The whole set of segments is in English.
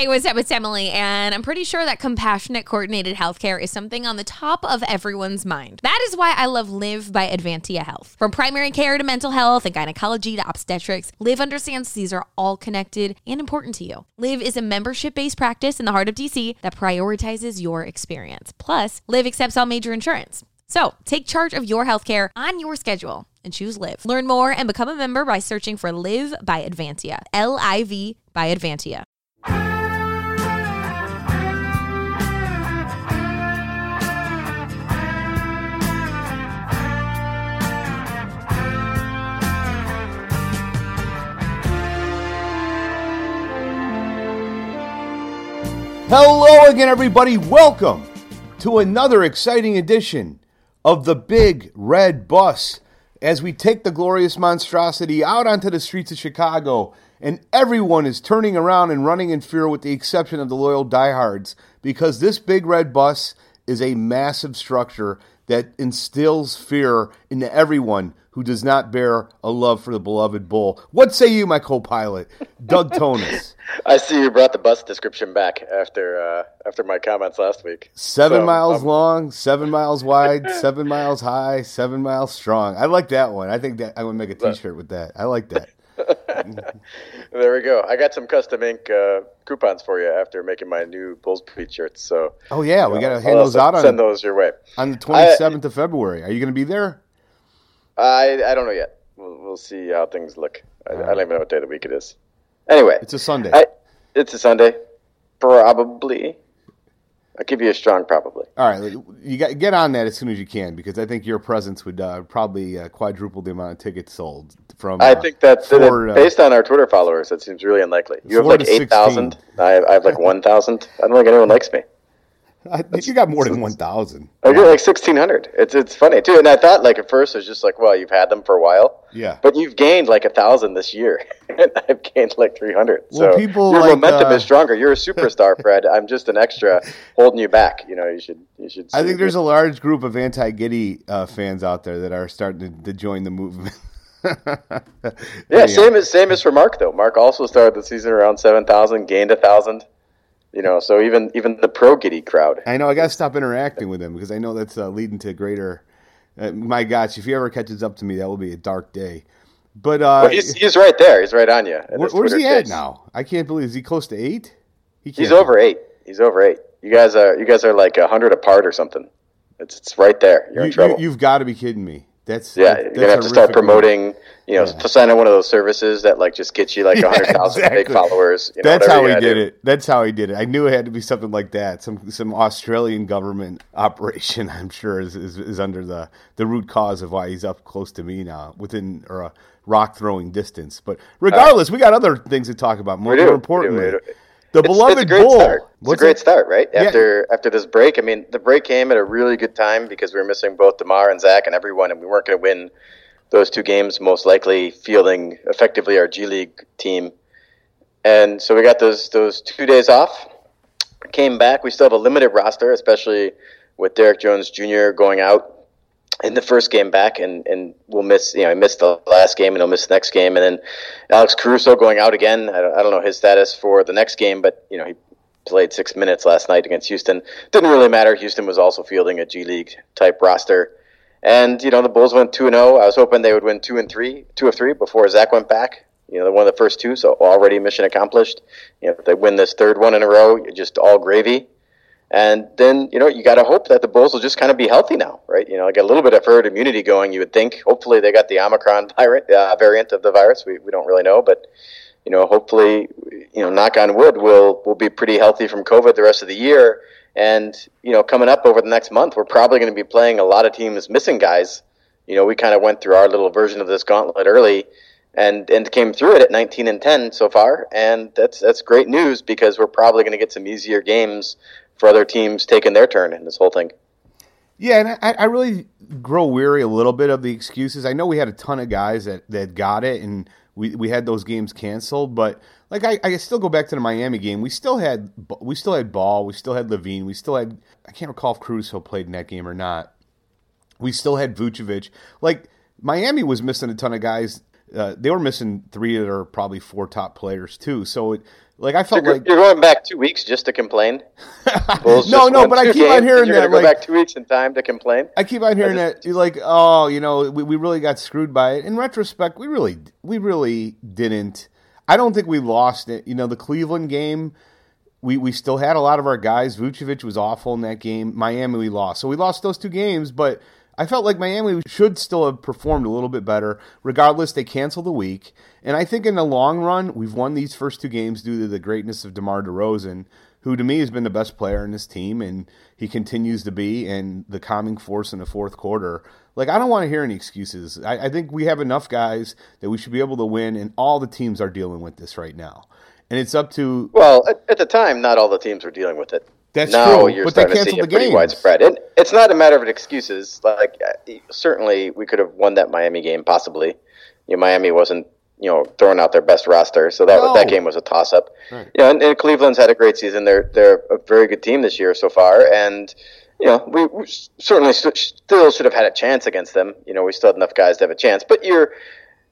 Hey, what's up? It's Emily, and I'm pretty sure that compassionate, coordinated healthcare is something on the top of everyone's mind. That is why I love Liv by Advantia Health. From primary care to mental health and gynecology to obstetrics, Liv understands these are all connected and important to you. Liv is a membership based practice in the heart of DC that prioritizes your experience. Plus, Liv accepts all major insurance. So take charge of your healthcare on your schedule and choose Liv. Learn more and become a member by searching for Liv by Advantia. L I V by Advantia. Hello again, everybody. Welcome to another exciting edition of the Big Red Bus as we take the glorious monstrosity out onto the streets of Chicago, and everyone is turning around and running in fear with the exception of the loyal diehards because this Big Red Bus is a massive structure that instills fear into everyone who does not bear a love for the beloved bull. What say you, my co-pilot, Doug Thonus? I see you brought the bus description back after uh, after my comments last week. Seven So, miles um, long, seven miles wide, seven miles high, seven miles strong. I like that one. I think that I'm gonna make a T-shirt with that. I like that. There we go. I got some custom ink uh, coupons for you after making my new Bulls Beat shirts. So Oh yeah, we uh, gotta hand I'll those out on Send those your way. on the 27th of February. Are you gonna be there? I I don't know yet. We'll, we'll see how things look. I, I don't even know what day of the week it is. Anyway, It's a Sunday. I, it's a Sunday, probably. I'll give you a strong probably. All right, you got get on that as soon as you can because I think your presence would uh, probably uh, quadruple the amount of tickets sold from. I uh, think that, that four, based on our Twitter followers, that seems really unlikely. You have like 8,000. I I have like 1,000. I don't think anyone likes me. I think you got more than one thousand. I get like 1,600. It's it's funny too. And I thought like at first it was just like, well, you've had them for a while. Yeah. But you've gained like a thousand this year, and I've gained like 300. Well, so people your like, momentum uh, is stronger. You're a superstar, Fred. I'm just an extra holding you back. You know, you should you should. I think there's a large group of anti-Giddy uh, fans out there that are starting to, to join the movement. yeah. Same as same as for Mark though. Mark also started the season around 7,000, gained a thousand. You know, so even even the pro giddy crowd. I know I got to stop interacting with him because I know that's uh, leading to greater. Uh, my gosh, if he ever catches up to me, that will be a dark day. But uh, Well, he's, he's right there. He's right on you. where, where's he at now? I can't believe is he close to eight? He He's over eight. He's over eight. You guys are you guys are like a hundred apart or something. It's it's right there. You're in You, trouble. you, have got to be kidding me. That's yeah, that- you're gonna have to start promoting. You know, to sign on one of those services that like just gets you like a Yeah, hundred thousand exactly. big followers. You know, That's how he did do. it. That's how he did it. I knew it had to be something like that. Some some Australian government operation. I'm sure is, is, is under the the root cause of why he's up close to me now, within or a rock throwing distance. But uh, regardless, we got other things to talk about. More, more We do. importantly, We do. The It's, beloved it's a great bull. start. It's What's a great it? start, right? Yeah. After after this break, I mean, the break came at a really good time because we were missing both Demar and Zach and everyone, and we weren't going to win those two games. Most likely, fielding effectively our G League team, and so we got those those two days off. Came back. We still have a limited roster, especially with Derrick Jones Jr. going out in the first game back, and, and we'll miss, you know, he missed the last game and he'll miss the next game. And then Alex Caruso going out again. I don't, I don't know his status for the next game, but, you know, he played six minutes last night against Houston. Didn't really matter. Houston was also fielding a G League type roster. And, you know, the Bulls went 2 0. I was hoping they would win 2 and 3, 2 of 3 before Zach went back. You know, they won the first two, so already mission accomplished. You know, if they win this third one in a row, just all gravy. And then, you know, you got to hope that the Bulls will just kind of be healthy now, right? You know, like a little bit of herd immunity going, you would think. Hopefully they got the Omicron variant, uh, variant of the virus. We, we don't really know, but, you know, hopefully, you know, knock on wood, we'll, we'll be pretty healthy from COVID the rest of the year. And, you know, coming up over the next month, we're probably going to be playing a lot of teams missing guys. You know, we kind of went through our little version of this gauntlet early and and came through it at 19 and 10 so far and that's that's great news because we're probably going to get some easier games for other teams taking their turn in this whole thing Yeah, and I, I really grow weary a little bit of the excuses. I know we had a ton of guys that, that got it, and we, we had those games canceled. But like I, I still go back to the Miami game. We still had we still had Ball, we still had LaVine, we still had I can't recall if Caruso played in that game or not. We still had Vucevic. Like Miami was missing a ton of guys uh, they were missing three or probably four top players too. So it, like I felt you're, like you're going back two weeks just to complain. no, no, but I keep on hearing you're that. Go like, back two weeks in time to complain. I keep on hearing just, that. You're like, oh, you know, we, we really got screwed by it. In retrospect, we really we really didn't. I don't think we lost it. You know, the Cleveland game, we we still had a lot of our guys. Vucevic was awful in that game. Miami, we lost. So we lost those two games, but. I felt like Miami should still have performed a little bit better. Regardless, they canceled the week. And I think in the long run, we've won these first two games due to the greatness of DeMar DeRozan, who to me has been the best player in this team, and he continues to be, and the calming force in the fourth quarter. Like, I don't want to hear any excuses. I, I think we have enough guys that we should be able to win, and all the teams are dealing with this right now. And it's up to. Well, at, at the time, not all the teams were dealing with it. That's now true, you're but they starting to see canceled the pretty games. widespread. And it's not a matter of excuses. Like uh, certainly, we could have won that Miami game possibly. You know, Miami wasn't you know throwing out their best roster, so that No. that game was a toss up. Right. You know, and, and Cleveland's had a great season. They're they're a very good team this year so far, and you know we, we certainly st- still should have had a chance against them. You know, we still had enough guys to have a chance, but you're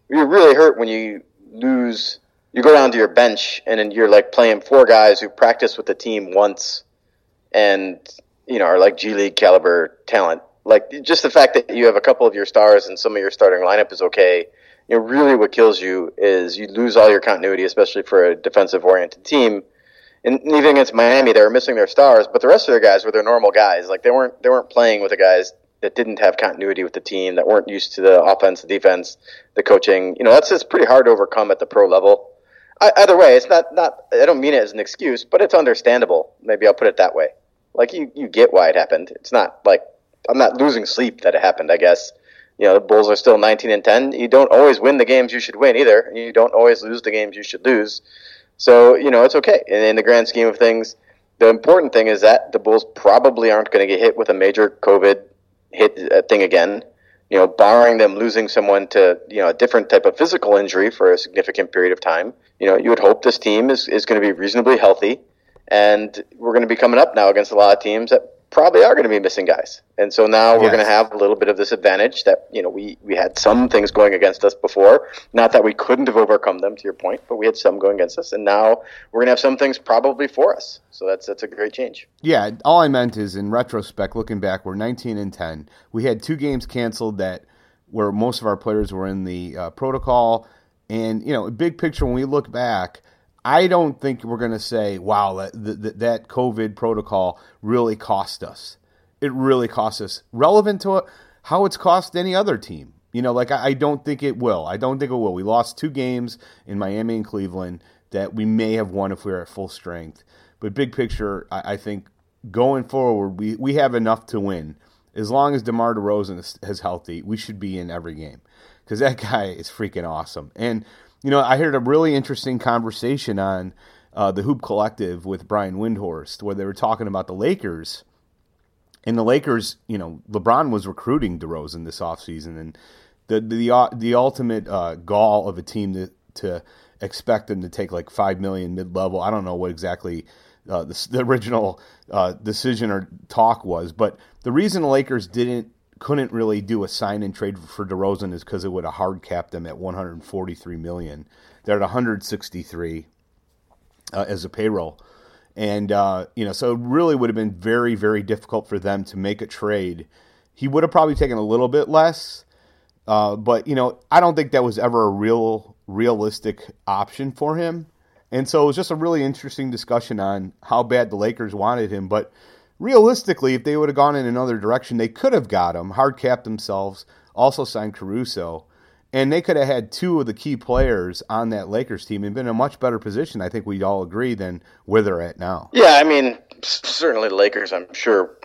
you're really hurt when you lose. You go down to your bench, and then you're like playing four guys who practiced with the team once and you know are like G League caliber talent. Like just the fact that you have a couple of your stars and some of your starting lineup is okay. You know, really what kills you is you lose all your continuity, especially for a defensive oriented team. And even against Miami, they were missing their stars, but the rest of their guys were their normal guys. Like they weren't they weren't playing with the guys that didn't have continuity with the team, that weren't used to the offense, the defense, the coaching. You know, that's just pretty hard to overcome at the pro level. I, either way, it's not not. I don't mean it as an excuse, but it's understandable. Maybe I'll put it that way. Like you, you get why it happened. It's not like I'm not losing sleep that it happened. I guess you know the Bulls are still 19 and 10. You don't always win the games you should win either. You don't always lose the games you should lose. So you know it's okay. And in the grand scheme of things, the important thing is that the Bulls probably aren't going to get hit with a major COVID hit uh, thing again. You know, barring them losing someone to you know a different type of physical injury for a significant period of time. You know, you would hope this team is, is going to be reasonably healthy, and we're going to be coming up now against a lot of teams that probably are going to be missing guys. And so now we're Yes. going to have a little bit of this advantage that you know we we had some things going against us before. Not that we couldn't have overcome them, to your point, but we had some going against us, and now we're going to have some things probably for us. So that's that's a great change. Yeah, all I meant is in retrospect, looking back, we're 19 and 10. We had two games canceled that where most of our players were in the uh, protocol, and you know, big picture when we look back. I don't think we're going to say, "Wow, that, that that COVID protocol really cost us." It really cost us. Relevant to how it's cost any other team. You know, like I, I don't think it will. I don't think it will. We lost two games in Miami and Cleveland that we may have won if we were at full strength. But big picture, I, I think going forward, we, we have enough to win. As long as DeMar DeRozan is, is healthy, we should be in every game because that guy is freaking awesome. And you know, I heard a really interesting conversation on uh, the Hoop Collective with Brian Windhorst where they were talking about the Lakers. And the Lakers, you know, LeBron was recruiting DeRozan this offseason, and the the uh, the ultimate uh, gall of a team to to expect them to take like five million mid level. I don't know what exactly uh, the, the original uh, decision or talk was, but the reason the Lakers didn't couldn't really do a sign and trade for DeRozan is because it would have hard capped them at 143 million. They're at 163 uh, as a payroll. And, uh, you know, so it really would have been very, very difficult for them to make a trade. He would have probably taken a little bit less, uh, but, you know, I don't think that was ever a real, realistic option for him. And so it was just a really interesting discussion on how bad the Lakers wanted him. But realistically, if they would have gone in another direction, they could have got him, hard capped themselves, also signed Caruso and they could have had two of the key players on that Lakers team and been in a much better position. I think we'd all agree than where they're at now. Yeah, I mean, certainly the Lakers, I'm sure,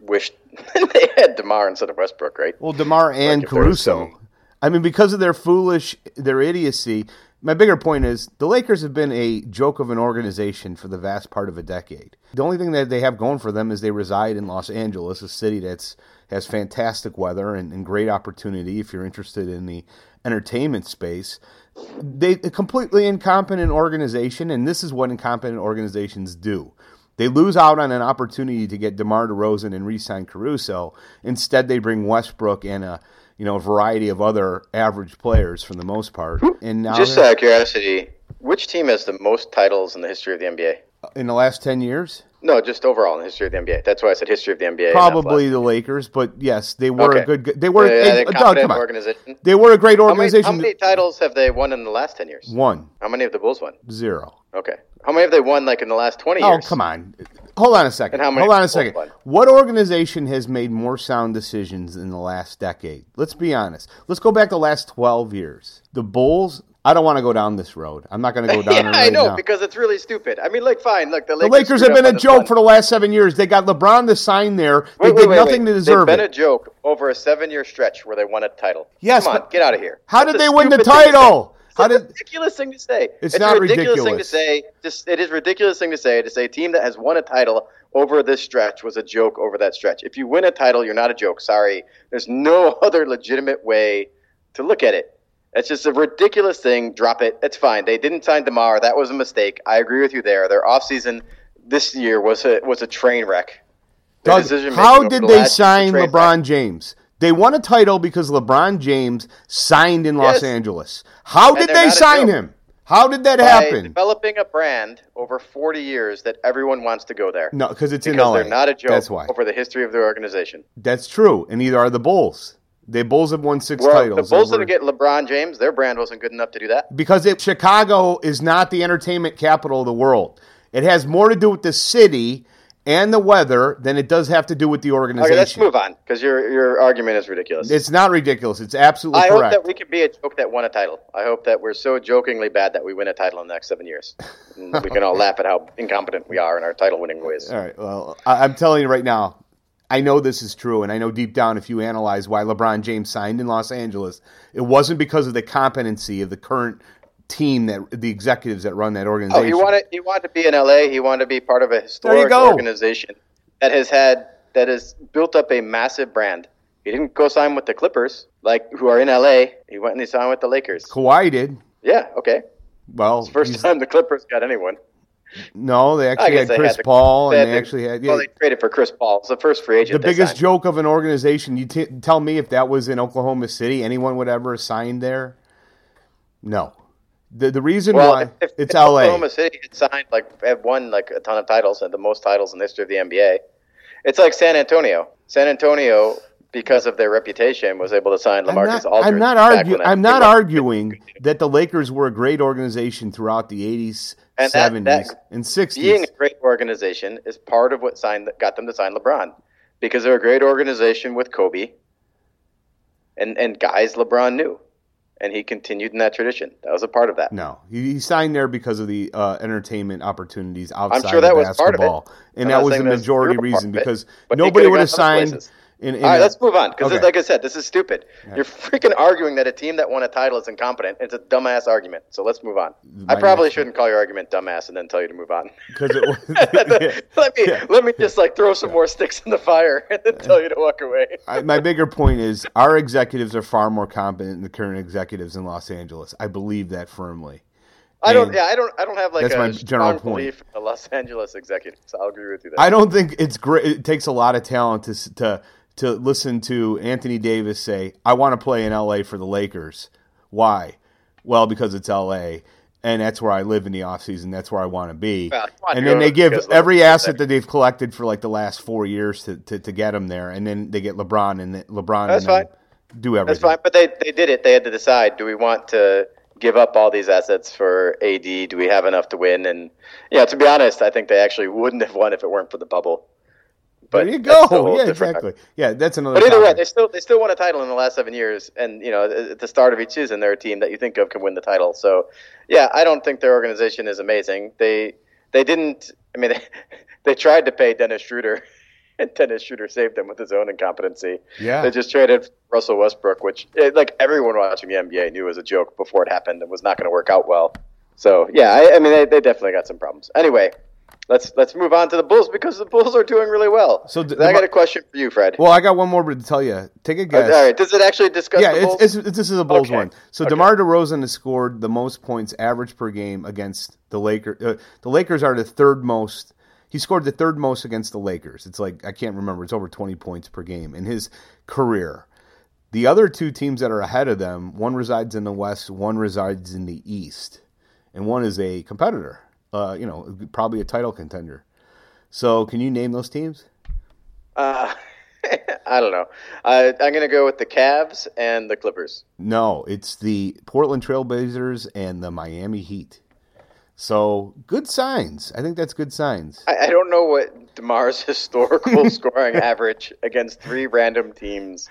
wished they had DeMar instead of Westbrook, right? Well, Demar and was Caruso. I mean, because of their foolish, their idiocy. My bigger point is the Lakers have been a joke of an organization for the vast part of a decade. The only thing that they have going for them is they reside in Los Angeles, a city that's has fantastic weather and, and great opportunity if you're interested in the entertainment space. They a completely incompetent organization, and this is what incompetent organizations do. They lose out on an opportunity to get DeMar DeRozan and re-sign Caruso. Instead, they bring Westbrook and a you know a variety of other average players for the most part. And now Just out of curiosity, which team has the most titles in the history of the NBA? in the last ten years, No, just overall in the history of the NBA. That's why I said history of the NBA. probably the Lakers. But yes, they were a good. They were. Yeah, hey, they Doug, competent come on. organization. They were a great How many, organization. how many titles have they won in the last ten years? One How many have the Bulls won? zero. Okay. How many have they won like in the last twenty oh, years? Oh, come on! Hold on a second. And how many Hold on a second. What organization has made more sound decisions in the last decade? Let's be honest. Let's go back the last twelve years. The Bulls. I don't want to go down this road. I'm not going to go down yeah, it right I know now. because it's really stupid. I mean, like, fine. Look, the The Lakers, Lakers have been a joke for the last seven years. They got LeBron to sign there. They Wait, wait, did wait, nothing wait. to deserve They've been a joke over a seven-year stretch where they won a title. Yes, Come on, but- get out of here. How That's did they win the title? It's How a did- ridiculous thing to say. It's a not ridiculous, thing to say. Just it is ridiculous thing to say to say a team that has won a title over this stretch was a joke over that stretch. If you win a title, you're not a joke. Sorry, there's no other legitimate way to look at it. It's just a ridiculous thing. Drop it. It's fine. They didn't sign Demar. That was a mistake. I agree with you there. Their offseason this year was a was a train wreck. Doug, how did the they last year was a sign wreck. LeBron James? They won a title because LeBron James signed in Los Yes. Angeles. How did they're they sign him? How did that by happen? developing a brand over 40 years that everyone wants to go there. No, because it's in LA. they're not a joke That's why. over the history of their organization. That's true. And neither are the Bulls. The Bulls have won six Well, titles. the Bulls over- didn't get LeBron James. Their brand wasn't good enough to do that. because it, Chicago is not the entertainment capital of the world. It has more to do with the city and the weather than it does have to do with the organization. Okay, let's move on because your your argument is ridiculous. It's not ridiculous. It's absolutely correct. I hope that we can be a joke that won a title. I hope that we're so jokingly bad that we win a title in the next seven years. And we can all laugh at how incompetent we are in our title winning ways. All right. Well, I, I'm telling you right now, I know this is true, and I know deep down, if you analyze why LeBron James signed in Los Angeles, it wasn't because of the competency of the current team that the executives that run that organization. Oh, he wanted he wanted to be in LA. He wanted to be part of a historic organization that has had that has built up a massive brand. He didn't go sign with the Clippers, like who are in LA. He went and he signed with the Lakers. Kawhi did. Yeah, okay. Well, First time the Clippers got anyone. no, they actually had they Chris had the- Paul, and had they the- actually had Well, yeah, they traded for Chris Paul. It's the first free agent. The biggest signed. joke of an organization. You t- tell me if that was in Oklahoma City, anyone would ever sign there? No. The the reason Well, why if, it's if LA. Oklahoma City had signed like had won like a ton of titles and the most titles in the history of the NBA. It's like San Antonio. San Antonio, because of their reputation, was able to sign LaMarcus Aldridge. I'm not back arguing. when that- I'm not arguing that the Lakers were a great organization throughout the 80s, And that- 70s, that and 60s. Being a great organization is part of what signed got them to sign LeBron, because they're a great organization with Kobe, and and guys LeBron knew, and he continued in that tradition. That was a part of that. no, he, he signed there because of the uh, entertainment opportunities outside sure that of was part of it. basketball, and I'm that was the majority reason because but nobody would have signed. places. In, in All right, a- let's move on because, Okay. like I said, this is stupid. You're freaking arguing that a team that won a title is incompetent. It's a dumbass argument. So let's move on. I probably next- shouldn't call your argument dumbass and then tell you to move on. because it was. let me Yeah. let me just like throw some more sticks in the fire and then tell you to walk away. I, my bigger point is our executives are far more competent than the current executives in Los Angeles. I believe that firmly. I don't. And Yeah, I don't. I don't have like that's my general point. belief in the Los Angeles executives. I'll agree with you there. I don't think it's great. It takes a lot of talent to to to listen to Anthony Davis say, "I want to play in L.A. for the Lakers." Why? Well, because it's L.A. and that's where I live in the offseason. That's where I want to be. Well, and then they give every asset that they've collected for like the last four years to, to, to get him there, and then they get LeBron and LeBron That's and fine. do everything. That's fine, but they they did it. They had to decide: do we want to give up all these assets for AD? Do we have enough to win? And yeah, to be honest, I think they actually wouldn't have won if it weren't for the bubble. But there you go. Yeah, exactly. Yeah, that's another. But either way, they still they still won a title in the last seven years, and you know at the start of each season, they're a team that you think of can win the title. So, yeah, I don't think their organization is amazing. They they didn't. I mean, they, they tried to pay Dennis Schroeder, and Dennis Schroeder saved them with his own incompetency. Yeah. they just traded Russell Westbrook, which eh, like everyone watching the NBA knew was a joke before it happened and was not going to work out well. So yeah, I, I mean they, they definitely got some problems. Anyway. Let's let's move on to the Bulls because the Bulls are doing really well. So d- I got a question for you, Fred. well, I got one more to tell you. Take a guess. All right. Does it actually discuss Yeah, the Bulls? it's, it's, it's, this is a Bulls Okay. one. So Okay. DeMar DeRozan has scored the most points average per game against the Lakers. Uh, the Lakers are the third most He scored the third most against the Lakers. It's like I can't remember. It's over 20 points per game in his career. The other two teams that are ahead of them, one resides in the West, one resides in the East, and one is a competitor. Uh, you know, probably a title contender. So, can you name those teams? Uh, I don't know. I, I'm going to go with the Cavs and the Clippers. No, it's the Portland Trailblazers and the Miami Heat. So good signs. I think that's good signs. I, I don't know what Demar's historical scoring average against three random teams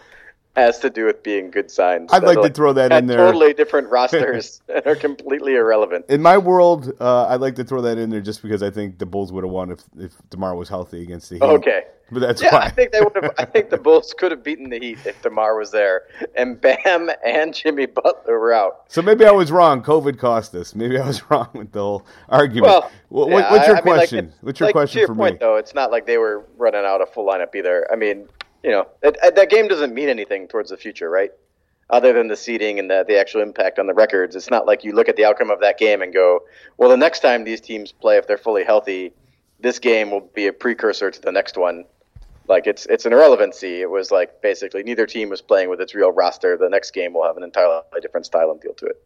has to do with being good signs. I'd like to throw that in there. Totally different rosters that are completely irrelevant. In my world, uh, I'd like to throw that in there just because I think the Bulls would have won if if Demar was healthy against the Heat. Okay, but that's yeah, why I think they would have. I think the Bulls could have beaten the Heat if Demar was there, and Bam and Jimmy Butler were out. So maybe I was wrong. COVID cost us. Maybe I was wrong with the whole argument. Well, what, yeah, what's your I, I mean, question? like, what's your like, question to your for point, me? Though it's not like they were running out a full lineup either. I mean, you know, that, that game doesn't mean anything towards the future, right? Other than the seeding and the, the actual impact on the records, it's not like you look at the outcome of that game and go, well, the next time these teams play, if they're fully healthy, this game will be a precursor to the next one. Like it's it's an irrelevancy. It was like basically neither team was playing with its real roster. The next game will have an entirely different style and feel to it.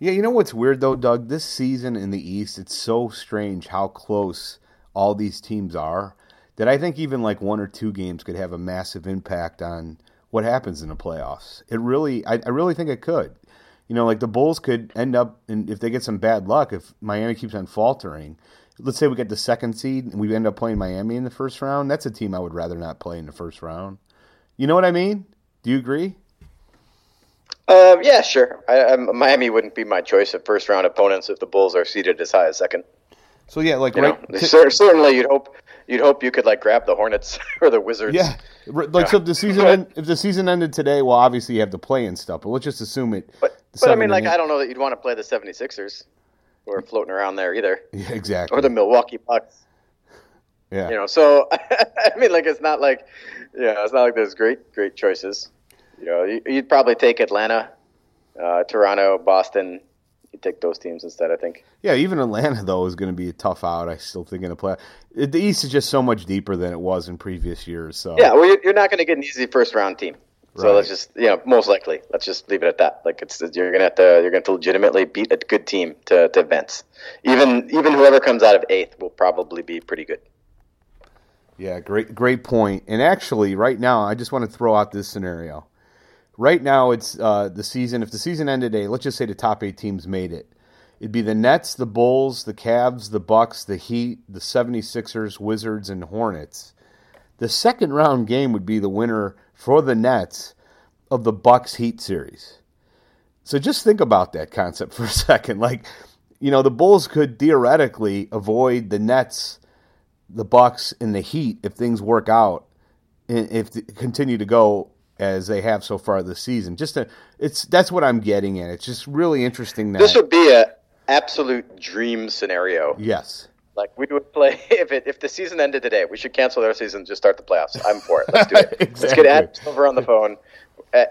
Yeah, you know what's weird though, Doug? This season in the East, it's so strange how close all these teams are that I think even like one or two games could have a massive impact on what happens in the playoffs. It really, I, I really think it could. You know, like the Bulls could end up, and if they get some bad luck, if Miami keeps on faltering, let's say we get the second seed and we end up playing Miami in the first round, that's a team I would rather not play in the first round. You know what I mean? Do you agree? Uh, yeah, sure. I, I, Miami wouldn't be my choice of first round opponents if the Bulls are seeded as high as second. So yeah, like You right, know, cer- certainly you'd hope you'd hope you could like grab the Hornets or the Wizards. Yeah, like so. If the season end, if the season ended today, well, obviously you have to play and stuff. But let's just assume it. But but I mean, like I don't know that you'd want to play the 76ers who are floating around there either, Yeah, exactly. or the Milwaukee Bucks. yeah. You know, so I mean, like it's not like yeah, it's not like there's great great choices. You know, you, you'd probably take Atlanta, uh, Toronto, Boston. You take those teams instead. I think. yeah, even Atlanta though is going to be a tough out. I still think in the play. The East is just so much deeper than it was in previous years. So Yeah, well, you're, not going to get an easy first round team. So let's just, you know, most likely, let's just leave it at that. Like it's you're gonna have to you're gonna have to legitimately beat a good team to, to advance. Even even whoever comes out of eighth will probably be pretty good. Yeah, great, great point. And actually, right now, I just want to throw out this scenario. Right now, it's uh, the season. If the season ended today, let's just say the top eight teams made it. It'd be the Nets, the Bulls, the Cavs, the Bucks, the Heat, the 76ers, Wizards, and Hornets. The second round game would be the winner for the Nets of the Bucks Heat series. So just think about that concept for a second. Like, you know, the Bulls could theoretically avoid the Nets the Bucks and the Heat if things work out, and if they continue to go as they have so far this season. Just a, it's that's what I'm getting at. It's just really interesting that This would be a absolute dream scenario. yes, Like we would play if it if the season ended today, we should cancel our season, and just start the playoffs. I'm for it. Let's do it. Let's get Adam Silver on the phone.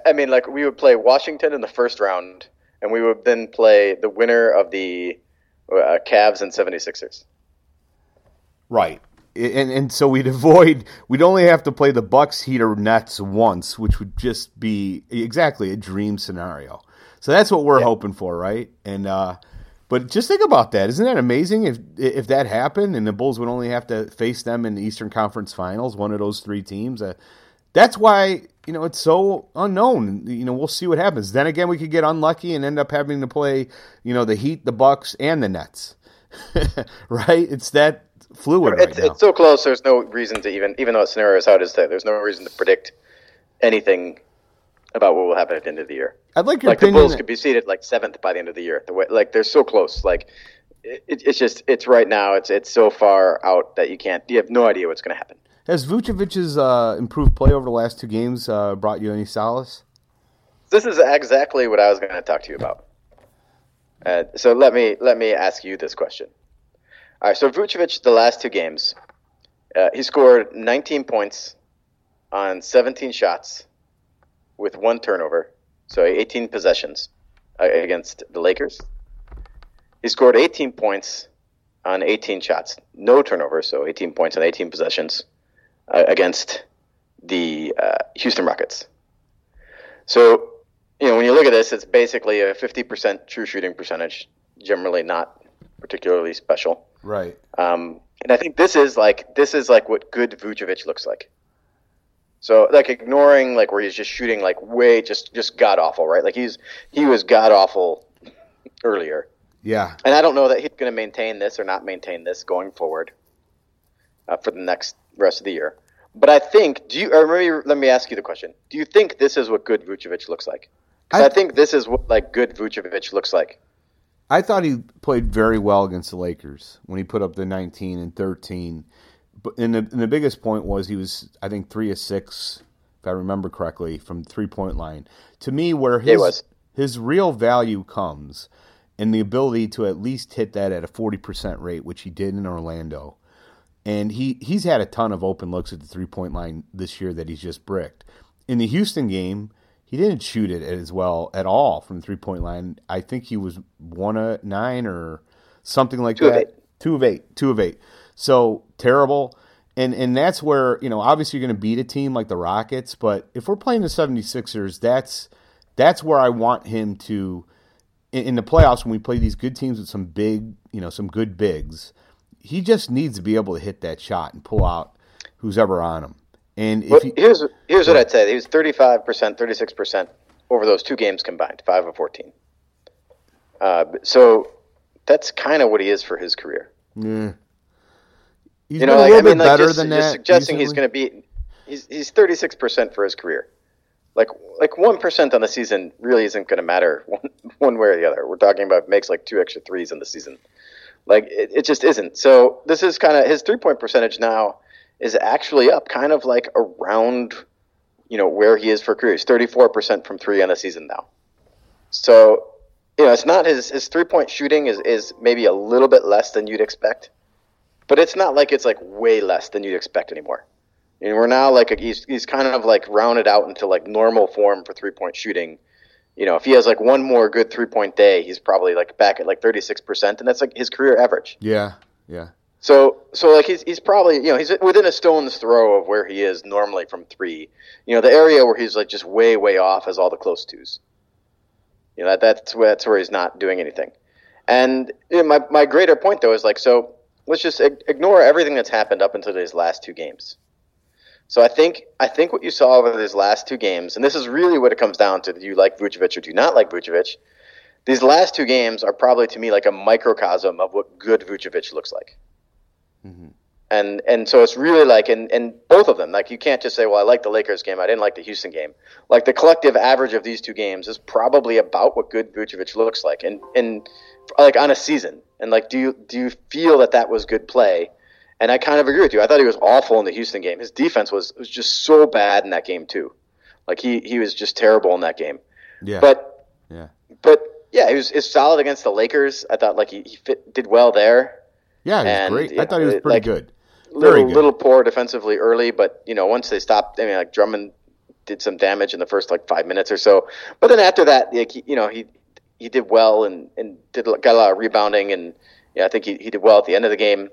I mean, like we would play Washington in the first round, and we would then play the winner of the uh, Cavs and 76ers. right. And and so we'd avoid. We'd only have to play the Bucks, Heat, or Nets once, which would just be exactly a dream scenario. So that's what we're hoping for, right? And uh, but just think about that. Isn't that amazing? If if that happened and the Bulls would only have to face them in the Eastern Conference Finals, one of those three teams. Uh, that's why you know it's so unknown. You know, we'll see what happens. Then again, we could get unlucky and end up having to play, you know, the Heat, the Bucks, and the Nets. right? It's that fluid right It's, now. it's so close. There's no reason to even, even though the scenario is how it is today. There's no reason to predict anything about what will happen at the end of the year. I'd like your Like the opinion. Bulls could be seated like seventh by the end of the year. The way, like they're so close. Like it, it's just it's right now. It's it's so far out that you can't. You have no idea what's going to happen. Has Vucevic's uh, improved play over the last two games uh, brought you any solace? This is exactly what I was going to talk to you about. Uh, so let me let me ask you this question. All right, so Vucevic, the last two games, uh, he scored 19 points on 17 shots with one turnover, so 18 possessions uh, against the Lakers. He scored 18 points on 18 shots, no turnovers, so 18 points on 18 possessions uh, against the uh, Houston Rockets. So, you know, when you look at this, it's basically a 50% true shooting percentage, generally not particularly special. Right. Um, and I think this is like this is like what good Vucevic looks like. So like ignoring like where he's just shooting like way just just god awful, right? Like he's he was god awful earlier. Yeah. And I don't know that he's going to maintain this or not maintain this going forward uh, for the next rest of the year. But I think, do you, or maybe let me ask you the question. Do you think this is what good Vucevic looks like? I- I think this is what like good Vucevic looks like. I thought he played very well against the Lakers when he put up the 19 and 13. But and the, and the biggest point was he was, I think, three of six, if I remember correctly, from three point line. To me, where his his real value comes in the ability to at least hit that at a 40% rate, which he did in Orlando. And he, he's had a ton of open looks at the three point line this year that he's just bricked. In the Houston game, he didn't shoot it as well at all from three point line. I think he was one of nine or something like Two of that. eight. Two of eight. Two of eight. So terrible. And and that's where, you know, obviously you're gonna beat a team like the Rockets, but if we're playing the 76ers, that's that's where I want him to in, in the playoffs when we play these good teams with some big, you know, some good bigs. He just needs to be able to hit that shot and pull out who's ever on him. And if Well, he, here's here's what I'd say. He was 35 percent, 36 percent over those two games combined, five of 14. Uh, so that's kind of what he is for his career. yeah. he's you know, a like, little I bit mean, like better just, than just that. suggesting he's going to be he's he's 36 percent for his career. Like like one percent on the season really isn't going to matter one one way or the other. We're talking about makes like two extra threes in the season. Like it, it just isn't. So this is kind of his three point percentage now is actually up, kind of like around you know where he is for career. He's 34 percent from three on the season now. So you know it's not his his three point shooting is is maybe a little bit less than you'd expect but it's not like it's like way less than you'd expect anymore. And we're now like he's he's kind of like rounded out into like normal form for three point shooting. You know, if he has like one more good three point day, he's probably like back at like thirty six percent, and that's like his career average. Yeah, yeah. So so like he's he's probably you know he's within a stone's throw of where he is normally from three. You know, the area where he's like just way way off is all the close twos. You know that that's where that's where he's not doing anything. And you know, my my greater point though is like so let's just ig- ignore everything that's happened up until these last two games. So I think I think what you saw over these last two games, and this is really what it comes down to: do you like Vucevic or do you not like Vucevic? These last two games are probably to me like a microcosm of what good Vucevic looks like. Mm-hmm. And and so it's really like and and both of them like you can't just say well I like the Lakers game I didn't like the Houston game. Like the collective average of these two games is probably about what good Vucevic looks like. And and like on a season and like do you do you feel that that was good play? And I kind of agree with you. I thought he was awful in the Houston game. His defense was was just so bad in that game too. Like he he was just terrible in that game. Yeah. but yeah. but yeah he was, he was solid against the Lakers. I thought like he, he fit, did well there Yeah, he was and, great. I thought he was pretty like, good. Very little good. little poor defensively early, but you know once they stopped, I mean like Drummond did some damage in the first like five minutes or so, but then after that, like, he, you know he he did well and and did got a lot of rebounding and yeah I think he, he did well at the end of the game.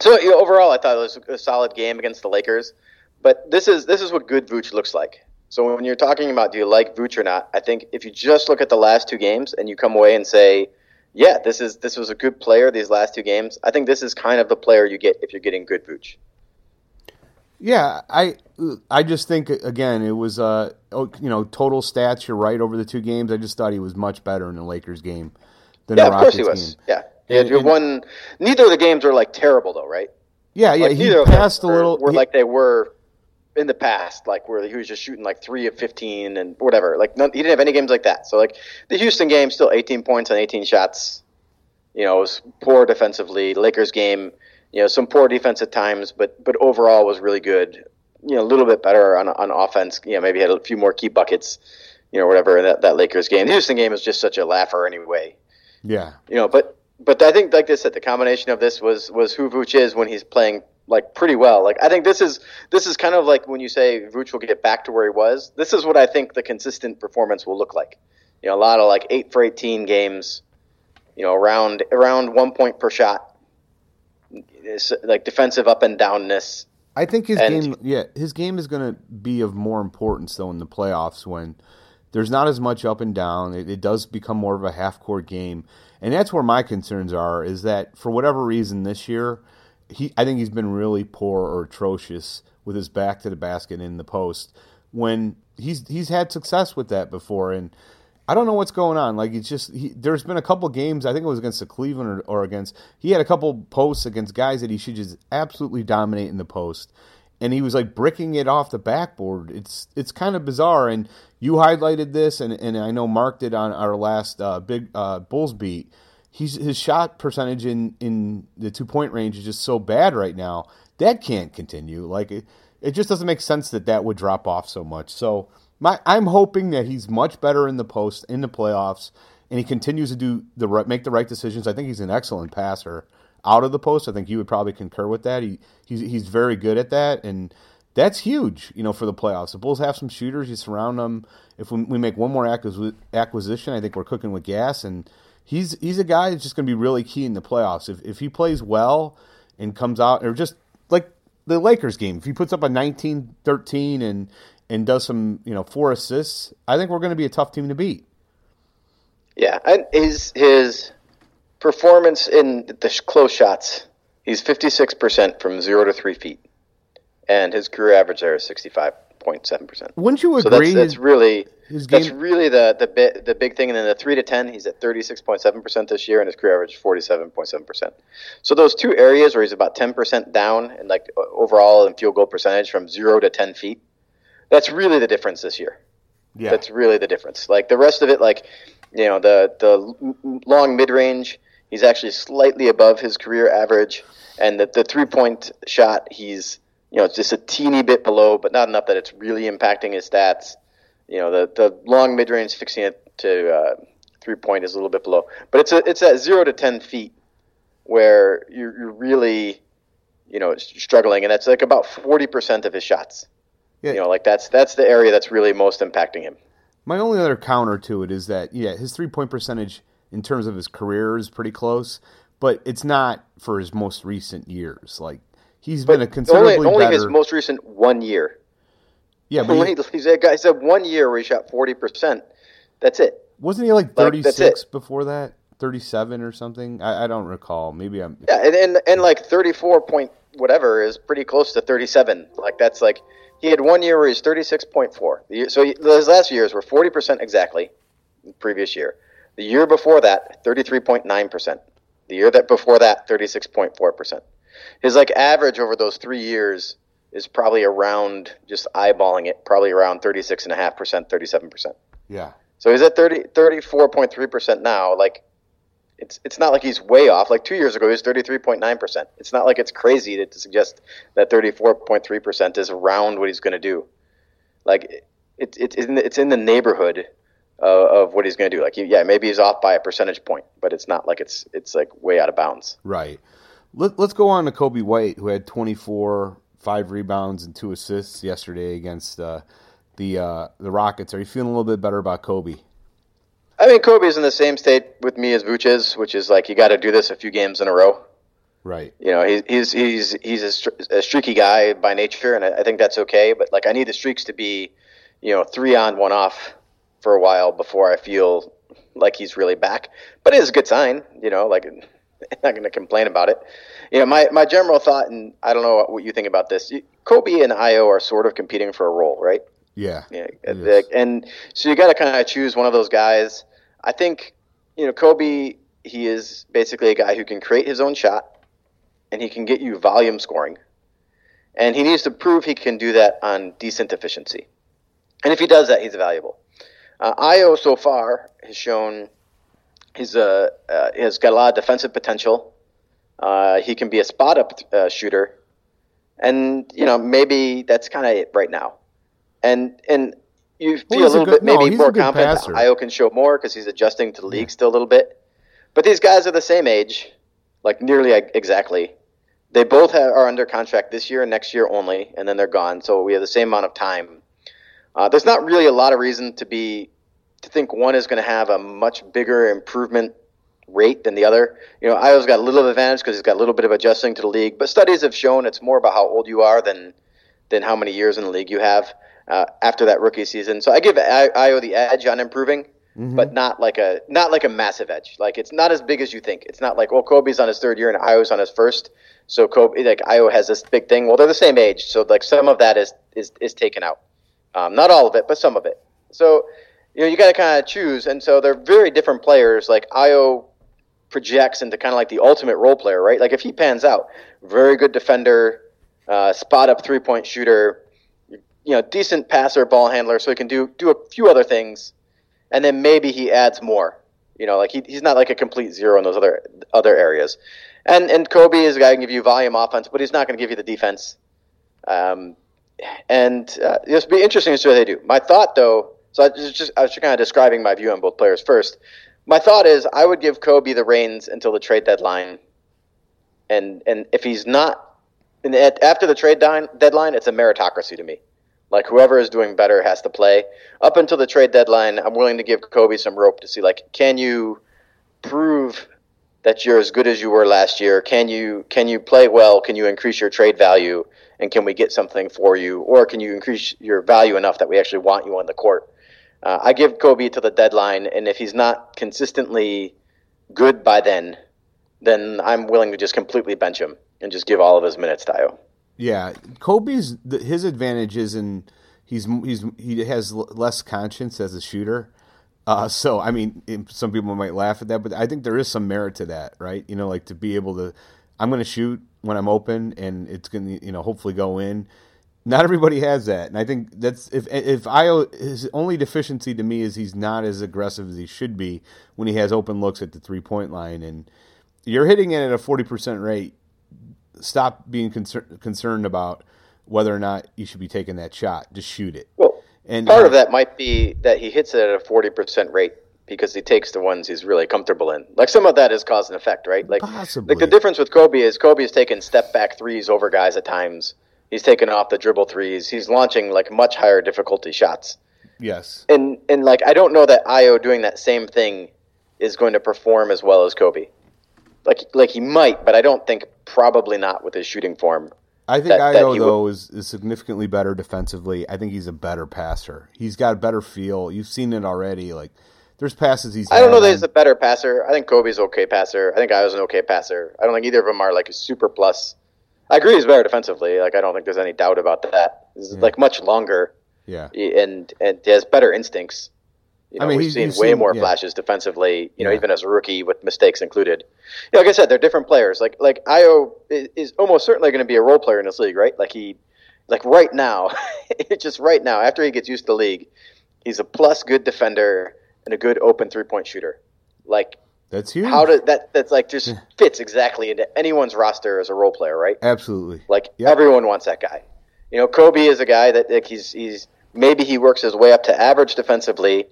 So you know, overall, I thought it was a solid game against the Lakers, but this is this is what good Vooch looks like. So when you're talking about do you like Vooch or not, I think if you just look at the last two games and you come away and say yeah, this is this was a good player these last two games. I think this is kind of the player you get if you're getting good Vooch. Yeah, I I just think again it was uh oh, you know total stats. You're right over the two games. I just thought he was much better in the Lakers game than Yeah, the of course Rockets he was. game. Yeah, yeah. And- won. Neither of the games were like terrible though, right? Yeah, yeah. Like, he neither of them passed a were- little. Were he- like they were in the past, like where he was just shooting like three of fifteen and whatever. Like none, he didn't have any games like that. So like the Houston game, still 18 points on 18 shots. You know, it was poor defensively. Lakers game, you know, some poor defense at times, but but overall was really good. You know, a little bit better on on offense. You know, maybe had a few more key buckets. You know, whatever in that that Lakers game. The Houston game was just such a laugher anyway yeah, you know, but but I think like I said, the combination of this was was who Vooch is when he's playing like pretty well. Like I think this is this is kind of like when you say Vooch will get back to where he was. This is what I think the consistent performance will look like. You know, a lot of like eight for eighteen games. You know, around around one point per shot. It's like defensive up and downness. I think his And- game, yeah, his game is going to be of more importance though in the playoffs when there's not as much up and down. It, it does become more of a half court game, and that's where my concerns are. Is that for whatever reason this year, he I think he's been really poor or atrocious with his back to the basket in the post when he's he's had success with that before and. I don't know what's going on. Like it's just he, there's been a couple games. I think it was against the Cleveland or, or against. He had a couple posts against guys that he should just absolutely dominate in the post, and he was like bricking it off the backboard. It's it's kind of bizarre. And you highlighted this, and, and I know Mark did on our last uh, big uh, Bulls beat. He's his shot percentage in in the two point range is just so bad right now. That can't continue. Like it, it just doesn't make sense that that would drop off so much. So my I'm hoping that he's much better in the post in the playoffs, and he continues to do the right, make the right decisions. I think he's an excellent passer out of the post. I think you would probably concur with that. He he's he's very good at that, and that's huge, you know, for the playoffs. The Bulls have some shooters. You surround them. If we, we make one more acquis- acquisition, I think we're cooking with gas. And he's he's a guy that's just going to be really key in the playoffs. If if he plays well and comes out, or just like the Lakers game, if he puts up a 19-13 and and does some, you know, four assists, I think we're going to be a tough team to beat. Yeah, and his his performance in the close shots, he's fifty six percent from zero to three feet, and his career average there is sixty five point seven percent. Wouldn't you So agree? that's, that's really his that's really the the bit the big thing. And then the three to ten, he's at thirty six point seven percent this year, and his career average forty seven point seven percent. So those two areas where he's about ten percent down, and like overall in field goal percentage from zero to ten feet, that's really the difference this year. yeah. That's really the difference. Like the rest of it, like you know, the the long mid range, he's actually slightly above his career average, and the the three point shot, he's you know it's just a teeny bit below, but not enough that it's really impacting his stats. You know, the the long mid range fixing it to uh, three point is a little bit below, but it's a, it's at zero to ten feet where you're, you're really you know struggling, and that's like about forty percent of his shots. Yeah. You know, like that's that's the area that's really most impacting him. My only other counter to it is that yeah, his three point percentage in terms of his career is pretty close, but it's not for his most recent years. Like he's been a considerably only, only better. his most recent one year. yeah, but Only, he, he's a guy said one year where he shot forty percent. That's it. wasn't he like Like, thirty six it. before that, thirty seven or something? I, I don't recall. Maybe I'm. Yeah, and, and and like thirty four point whatever is pretty close to thirty seven. Like that's like he had one year where he's thirty six point four. So he, those last years were forty percent exactly. Previous year, the year before that, thirty three point nine percent. The year that before that, thirty six point four percent. His like average over those three years is probably around just eyeballing it, probably around thirty six and a half percent, thirty seven percent. Yeah, So he's at 30, 34.3% now. Like, it's it's not like he's way off. Like two years ago, he was 33.9%. It's not like it's crazy to, to suggest that 34.3% is around what he's going to do. Like, it, it, it's in the- it's in the neighborhood of, of what he's going to do. Like, yeah, maybe he's off by a percentage point, but it's not like it's it's like way out of bounds. right. Let, let's go on to Coby White, who had twenty four, five rebounds and two assists yesterday against uh, the uh, the Rockets. Are you feeling a little bit better about Coby? I mean, Coby's in the same state with me as Vooch is, which is like you got to do this a few games in a row. Right. you know, he's he's he's he's a, a streaky guy by nature, and I, I think that's okay. But like, I need the streaks to be, you know, three on, one off for a while before I feel like he's really back. But it is a good sign, you know. Like, I'm not going to complain about it. You know, my my general thought, and I don't know what you think about this. Coby and Ayo are sort of competing for a role, right? Yeah. Yeah, Yes. and so you got to kind of choose one of those guys. I think you know Coby. He is basically a guy who can create his own shot, and he can get you volume scoring, and he needs to prove he can do that on decent efficiency. And if he does that, he's valuable. Uh, Ayo so far has shown he's a uh, has got a lot of defensive potential. Uh, he can be a spot up uh, shooter, and you know maybe that's kind of it right now. And and you feel a he's a little good- bit maybe no, more confident passer. Ayo can show more because he's adjusting to the league still a little bit. But these guys are the same age, like nearly exactly. They both have, are under contract this year and next year only, and then they're gone. So we have the same amount of time. Uh, there's not really a lot of reason to be to think one is going to have a much bigger improvement rate than the other. You know, Ayo's got a little advantage because he's got a little bit of adjusting to the league, but studies have shown it's more about how old you are than than how many years in the league you have uh, after that rookie season. So I give Ayo the edge on improving. Mm-hmm. But not like a not like a massive edge. Like it's not as big as you think. It's not like well Coby's on his third year and Ayo's on his first. So Coby like Ayo has this big thing. Well, they're the same age, so like some of that is is is taken out. Um, not all of it, but some of it. So you know you got to kind of choose, and so they're very different players. Like Ayo projects into kind of like the ultimate role player, right? Like if he pans out, very good defender, uh, spot up three point shooter, you know, decent passer, ball handler, so he can do do a few other things, and then maybe he adds more. You know, like he, he's not like a complete zero in those other other areas. And and Coby is a guy who can give you volume offense, but he's not going to give you the defense. Um, and uh, it'll be interesting to see what they do. My thought, though, so I was just I was just kind of describing my view on both players first. My thought is I would give Coby the reins until the trade deadline, and and if he's not, after the trade deadline, it's a meritocracy to me. Like whoever is doing better has to play. Up until the trade deadline, I'm willing to give Coby some rope to see like can you prove that you're as good as you were last year? Can you can you play well? Can you increase your trade value? And can we get something for you? Or can you increase your value enough that we actually want you on the court? Uh, I give Coby to the deadline, and if he's not consistently good by then, then I'm willing to just completely bench him and just give all of his minutes to Ayo. Yeah, Coby's his advantage is in he's he's he has less conscience as a shooter. Uh, so I mean, some people might laugh at that, but I think there is some merit to that, right? You know, like to be able to, I'm going to shoot when I'm open, and it's going to, you know, hopefully go in. Not everybody has that, and I think that's if if Ayo his only deficiency to me is he's not as aggressive as he should be when he has open looks at the three point line, and you're hitting it at a forty percent rate. Stop being concerned concerned about whether or not you should be taking that shot. Just shoot it. Well, and part uh, of that might be that he hits it at a forty percent rate because he takes the ones he's really comfortable in. Like some of that is cause and effect, right? Like, possibly. like the difference with Coby is Coby is taking step back threes over guys at times. He's taking off the dribble threes. He's launching like much higher difficulty shots. Yes. And and like I don't know that Ayo doing that same thing is going to perform as well as Coby. Like like he might, but I don't think probably not with his shooting form. I think that, Ayo though would... is, is significantly better defensively. I think he's a better passer. He's got a better feel. You've seen it already. Like there's passes he's. I don't know that he's a better passer. I think Coby's okay passer. I think Ayo's an okay passer. I don't think either of them are like a super plus. I agree he's better defensively. Like I don't think there's any doubt about that. He's like much longer. Yeah. And and he has better instincts. You know, I mean, we've seen way seen, more yeah. flashes defensively. You know, yeah. even as a rookie with mistakes included. You know, like I said, they're different players. Like like Ayo is, is almost certainly going to be a role player in this league, right? Like he, like right now, just right now, after he gets used to the league, he's a plus good defender and a good open three point shooter. Like that's huge. How does that? That's like just fits exactly into anyone's roster as a role player, right? Absolutely. Like yep. everyone wants that guy. You know, Coby is a guy that like he's he's maybe he works his way up to average defensively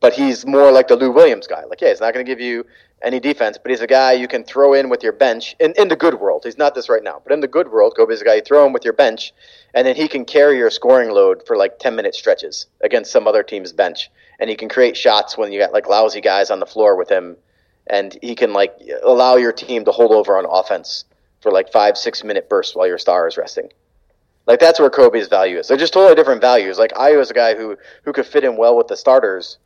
but he's more like the Lou Williams guy. Like, yeah, he's not going to give you any defense, but he's a guy you can throw in with your bench in, in the good world. He's not this right now, but in the good world, Coby's a guy you throw him with your bench, and then he can carry your scoring load for like 10 minute stretches against some other team's bench. And he can create shots when you got like lousy guys on the floor with him, and he can like allow your team to hold over on offense for like five, six minute bursts while your star is resting. Like that's where Coby's value is. They're just totally different values. Like I was a guy who who could fit in well with the starters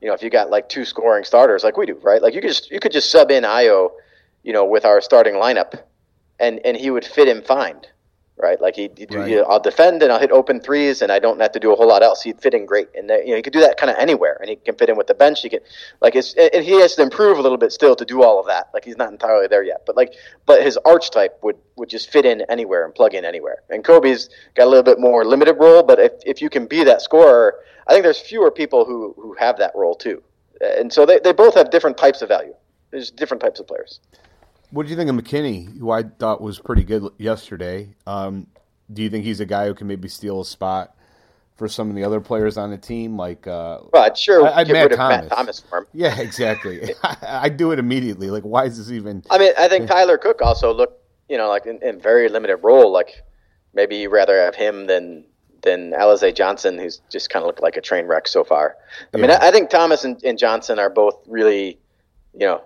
you know, if you got like two scoring starters like we do, right? Like you could just you could just sub in Ayo, you know, with our starting lineup, and and he would fit in fine, right? Like he'd, he'd right. I'll defend and I'll hit open threes, and I don't have to do a whole lot else. He'd fit in great, and you know he could do that kind of anywhere, and he can fit in with the bench. He can like it's and he has to improve a little bit still to do all of that. Like he's not entirely there yet, but like but his archetype would would just fit in anywhere and plug in anywhere. And Coby's got a little bit more limited role, but if if you can be that scorer I think there's fewer people who, who have that role too. And so they, they both have different types of value. There's different types of players. What do you think of McKinney, who I thought was pretty good yesterday? Um, do you think he's a guy who can maybe steal a spot for some of the other players on the team? Like, uh, well, sure, I, would Matt Thomas. Matt Thomas for him. Yeah, exactly. I, do it immediately. Like, why is this even? I mean, I think Tyler Cook also looked, you know, like in, in very limited role. Like, maybe you'd rather have him than than Alize Johnson, who's just kind of looked like a train wreck so far. I yeah. mean, I, I, think Thomas and, and, Johnson are both really, you know,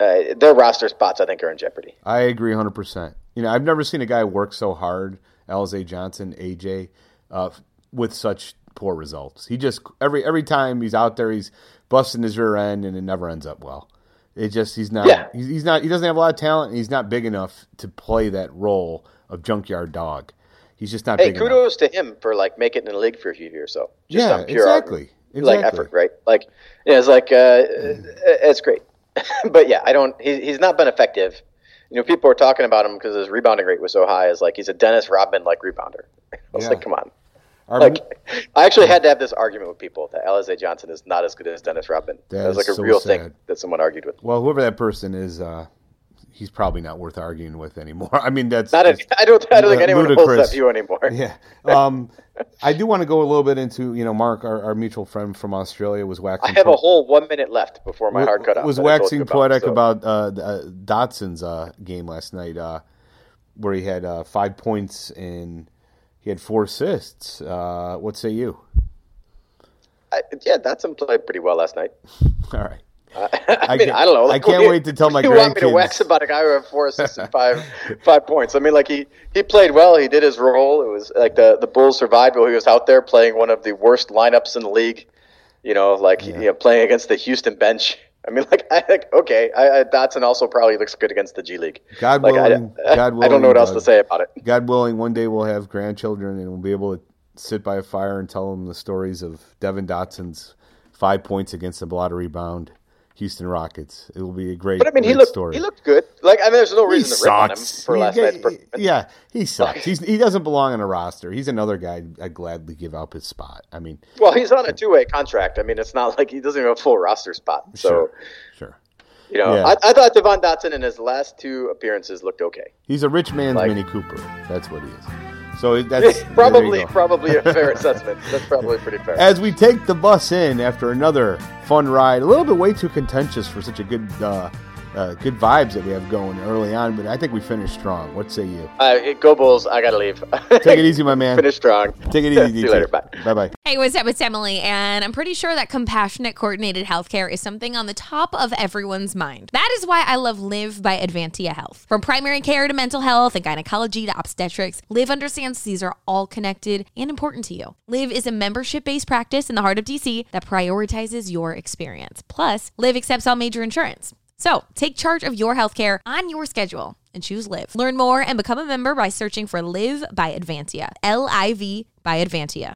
uh, their roster spots I think are in jeopardy. I agree 100%. You know, I've never seen a guy work so hard, Alize Johnson, AJ, uh, with such poor results. He just every every time he's out there, he's busting his rear end, and it never ends up well. It just he's not Yeah. he's, he's not he doesn't have a lot of talent, and he's not big enough to play that role of junkyard dog. He's just not Hey, big enough. kudos to him for like making it in the league for a few years. So just Yeah, pure exactly. like Exactly. effort, right? Like yeah, it's like uh, it's great, but yeah, I don't. He, he's not been effective. You know, people were talking about him because his rebounding rate was so high. Is like he's a Dennis Rodman like rebounder. I was Yeah. like, come on. Our- Like, I actually had to have this argument with people that Alize Johnson is not as good as Dennis Rodman. That That was like a so real sad. thing that someone argued with. well, whoever that person is, uh, he's probably not worth arguing with anymore. I mean, that's Not. A, I don't. I don't think anyone holds ludicrous. that view anymore. yeah. Um, I do want to go a little bit into you know Mark, our, our mutual friend from Australia, was waxing. I have a whole one minute left before my hard cut off. was that I told waxing about, poetic so- about uh, uh, Dotson's uh, game last night, uh, where he had uh, five points and he had four assists. Uh, what say you? I, yeah, Dotson played pretty well last night. All right. I, mean, can't- I don't know. I can't do wait to tell my You want me to wax about a guy who had four assists and five five points? I mean, like he he played well. He did his role. It was like the the Bulls survived while he was out there playing one of the worst lineups in the league. You know, like you know, playing against the Houston bench. I mean, like I think okay, I, I, Dotson also probably looks good against the G League. God Like, I, willing, God I don't know what else to say about it. Uh, God willing, one day we'll have grandchildren and we'll be able to sit by a fire and tell them the stories of Devon Dotson's five points against the blotter rebound Houston Rockets. It will be a great, But I mean, he looked story. he looked good. Like I mean, there's no He reason to rip on him for He- last yeah, night's. Yeah, he sucks. He's, he doesn't belong on a roster. He's another guy I'd gladly give up his spot. I mean, Well, he's on a two way contract. I mean, it's not like he doesn't even have a full roster spot. So. sure, sure. You know, Yeah. I, I thought Devon Dotson in his last two appearances looked okay. He's a rich man's Like- Mini Cooper. That's what he is. So that's probably, probably a fair assessment. That's probably pretty fair. As we take the bus in after another fun ride, a little bit way too contentious for such a good, uh, uh, good vibes that we have going early on. But I think we finished strong. What say you? Uh, go Bulls! I gotta leave. Take it easy, my man. Finish strong. Take it easy. See you later. Bye. Bye bye. Hey, what's up? It's Emily, and I'm pretty sure that compassionate coordinated healthcare is something on the top of everyone's mind. That is why I love Liv by Advantia Health. From primary care to mental health and gynecology to obstetrics, Liv understands these are all connected and important to you. Liv is a membership based practice in the heart of DC that prioritizes your experience. Plus, Liv accepts all major insurance. So take charge of your healthcare on your schedule and choose Liv. Learn more and become a member by searching for Liv by Advantia. L I V by Advantia.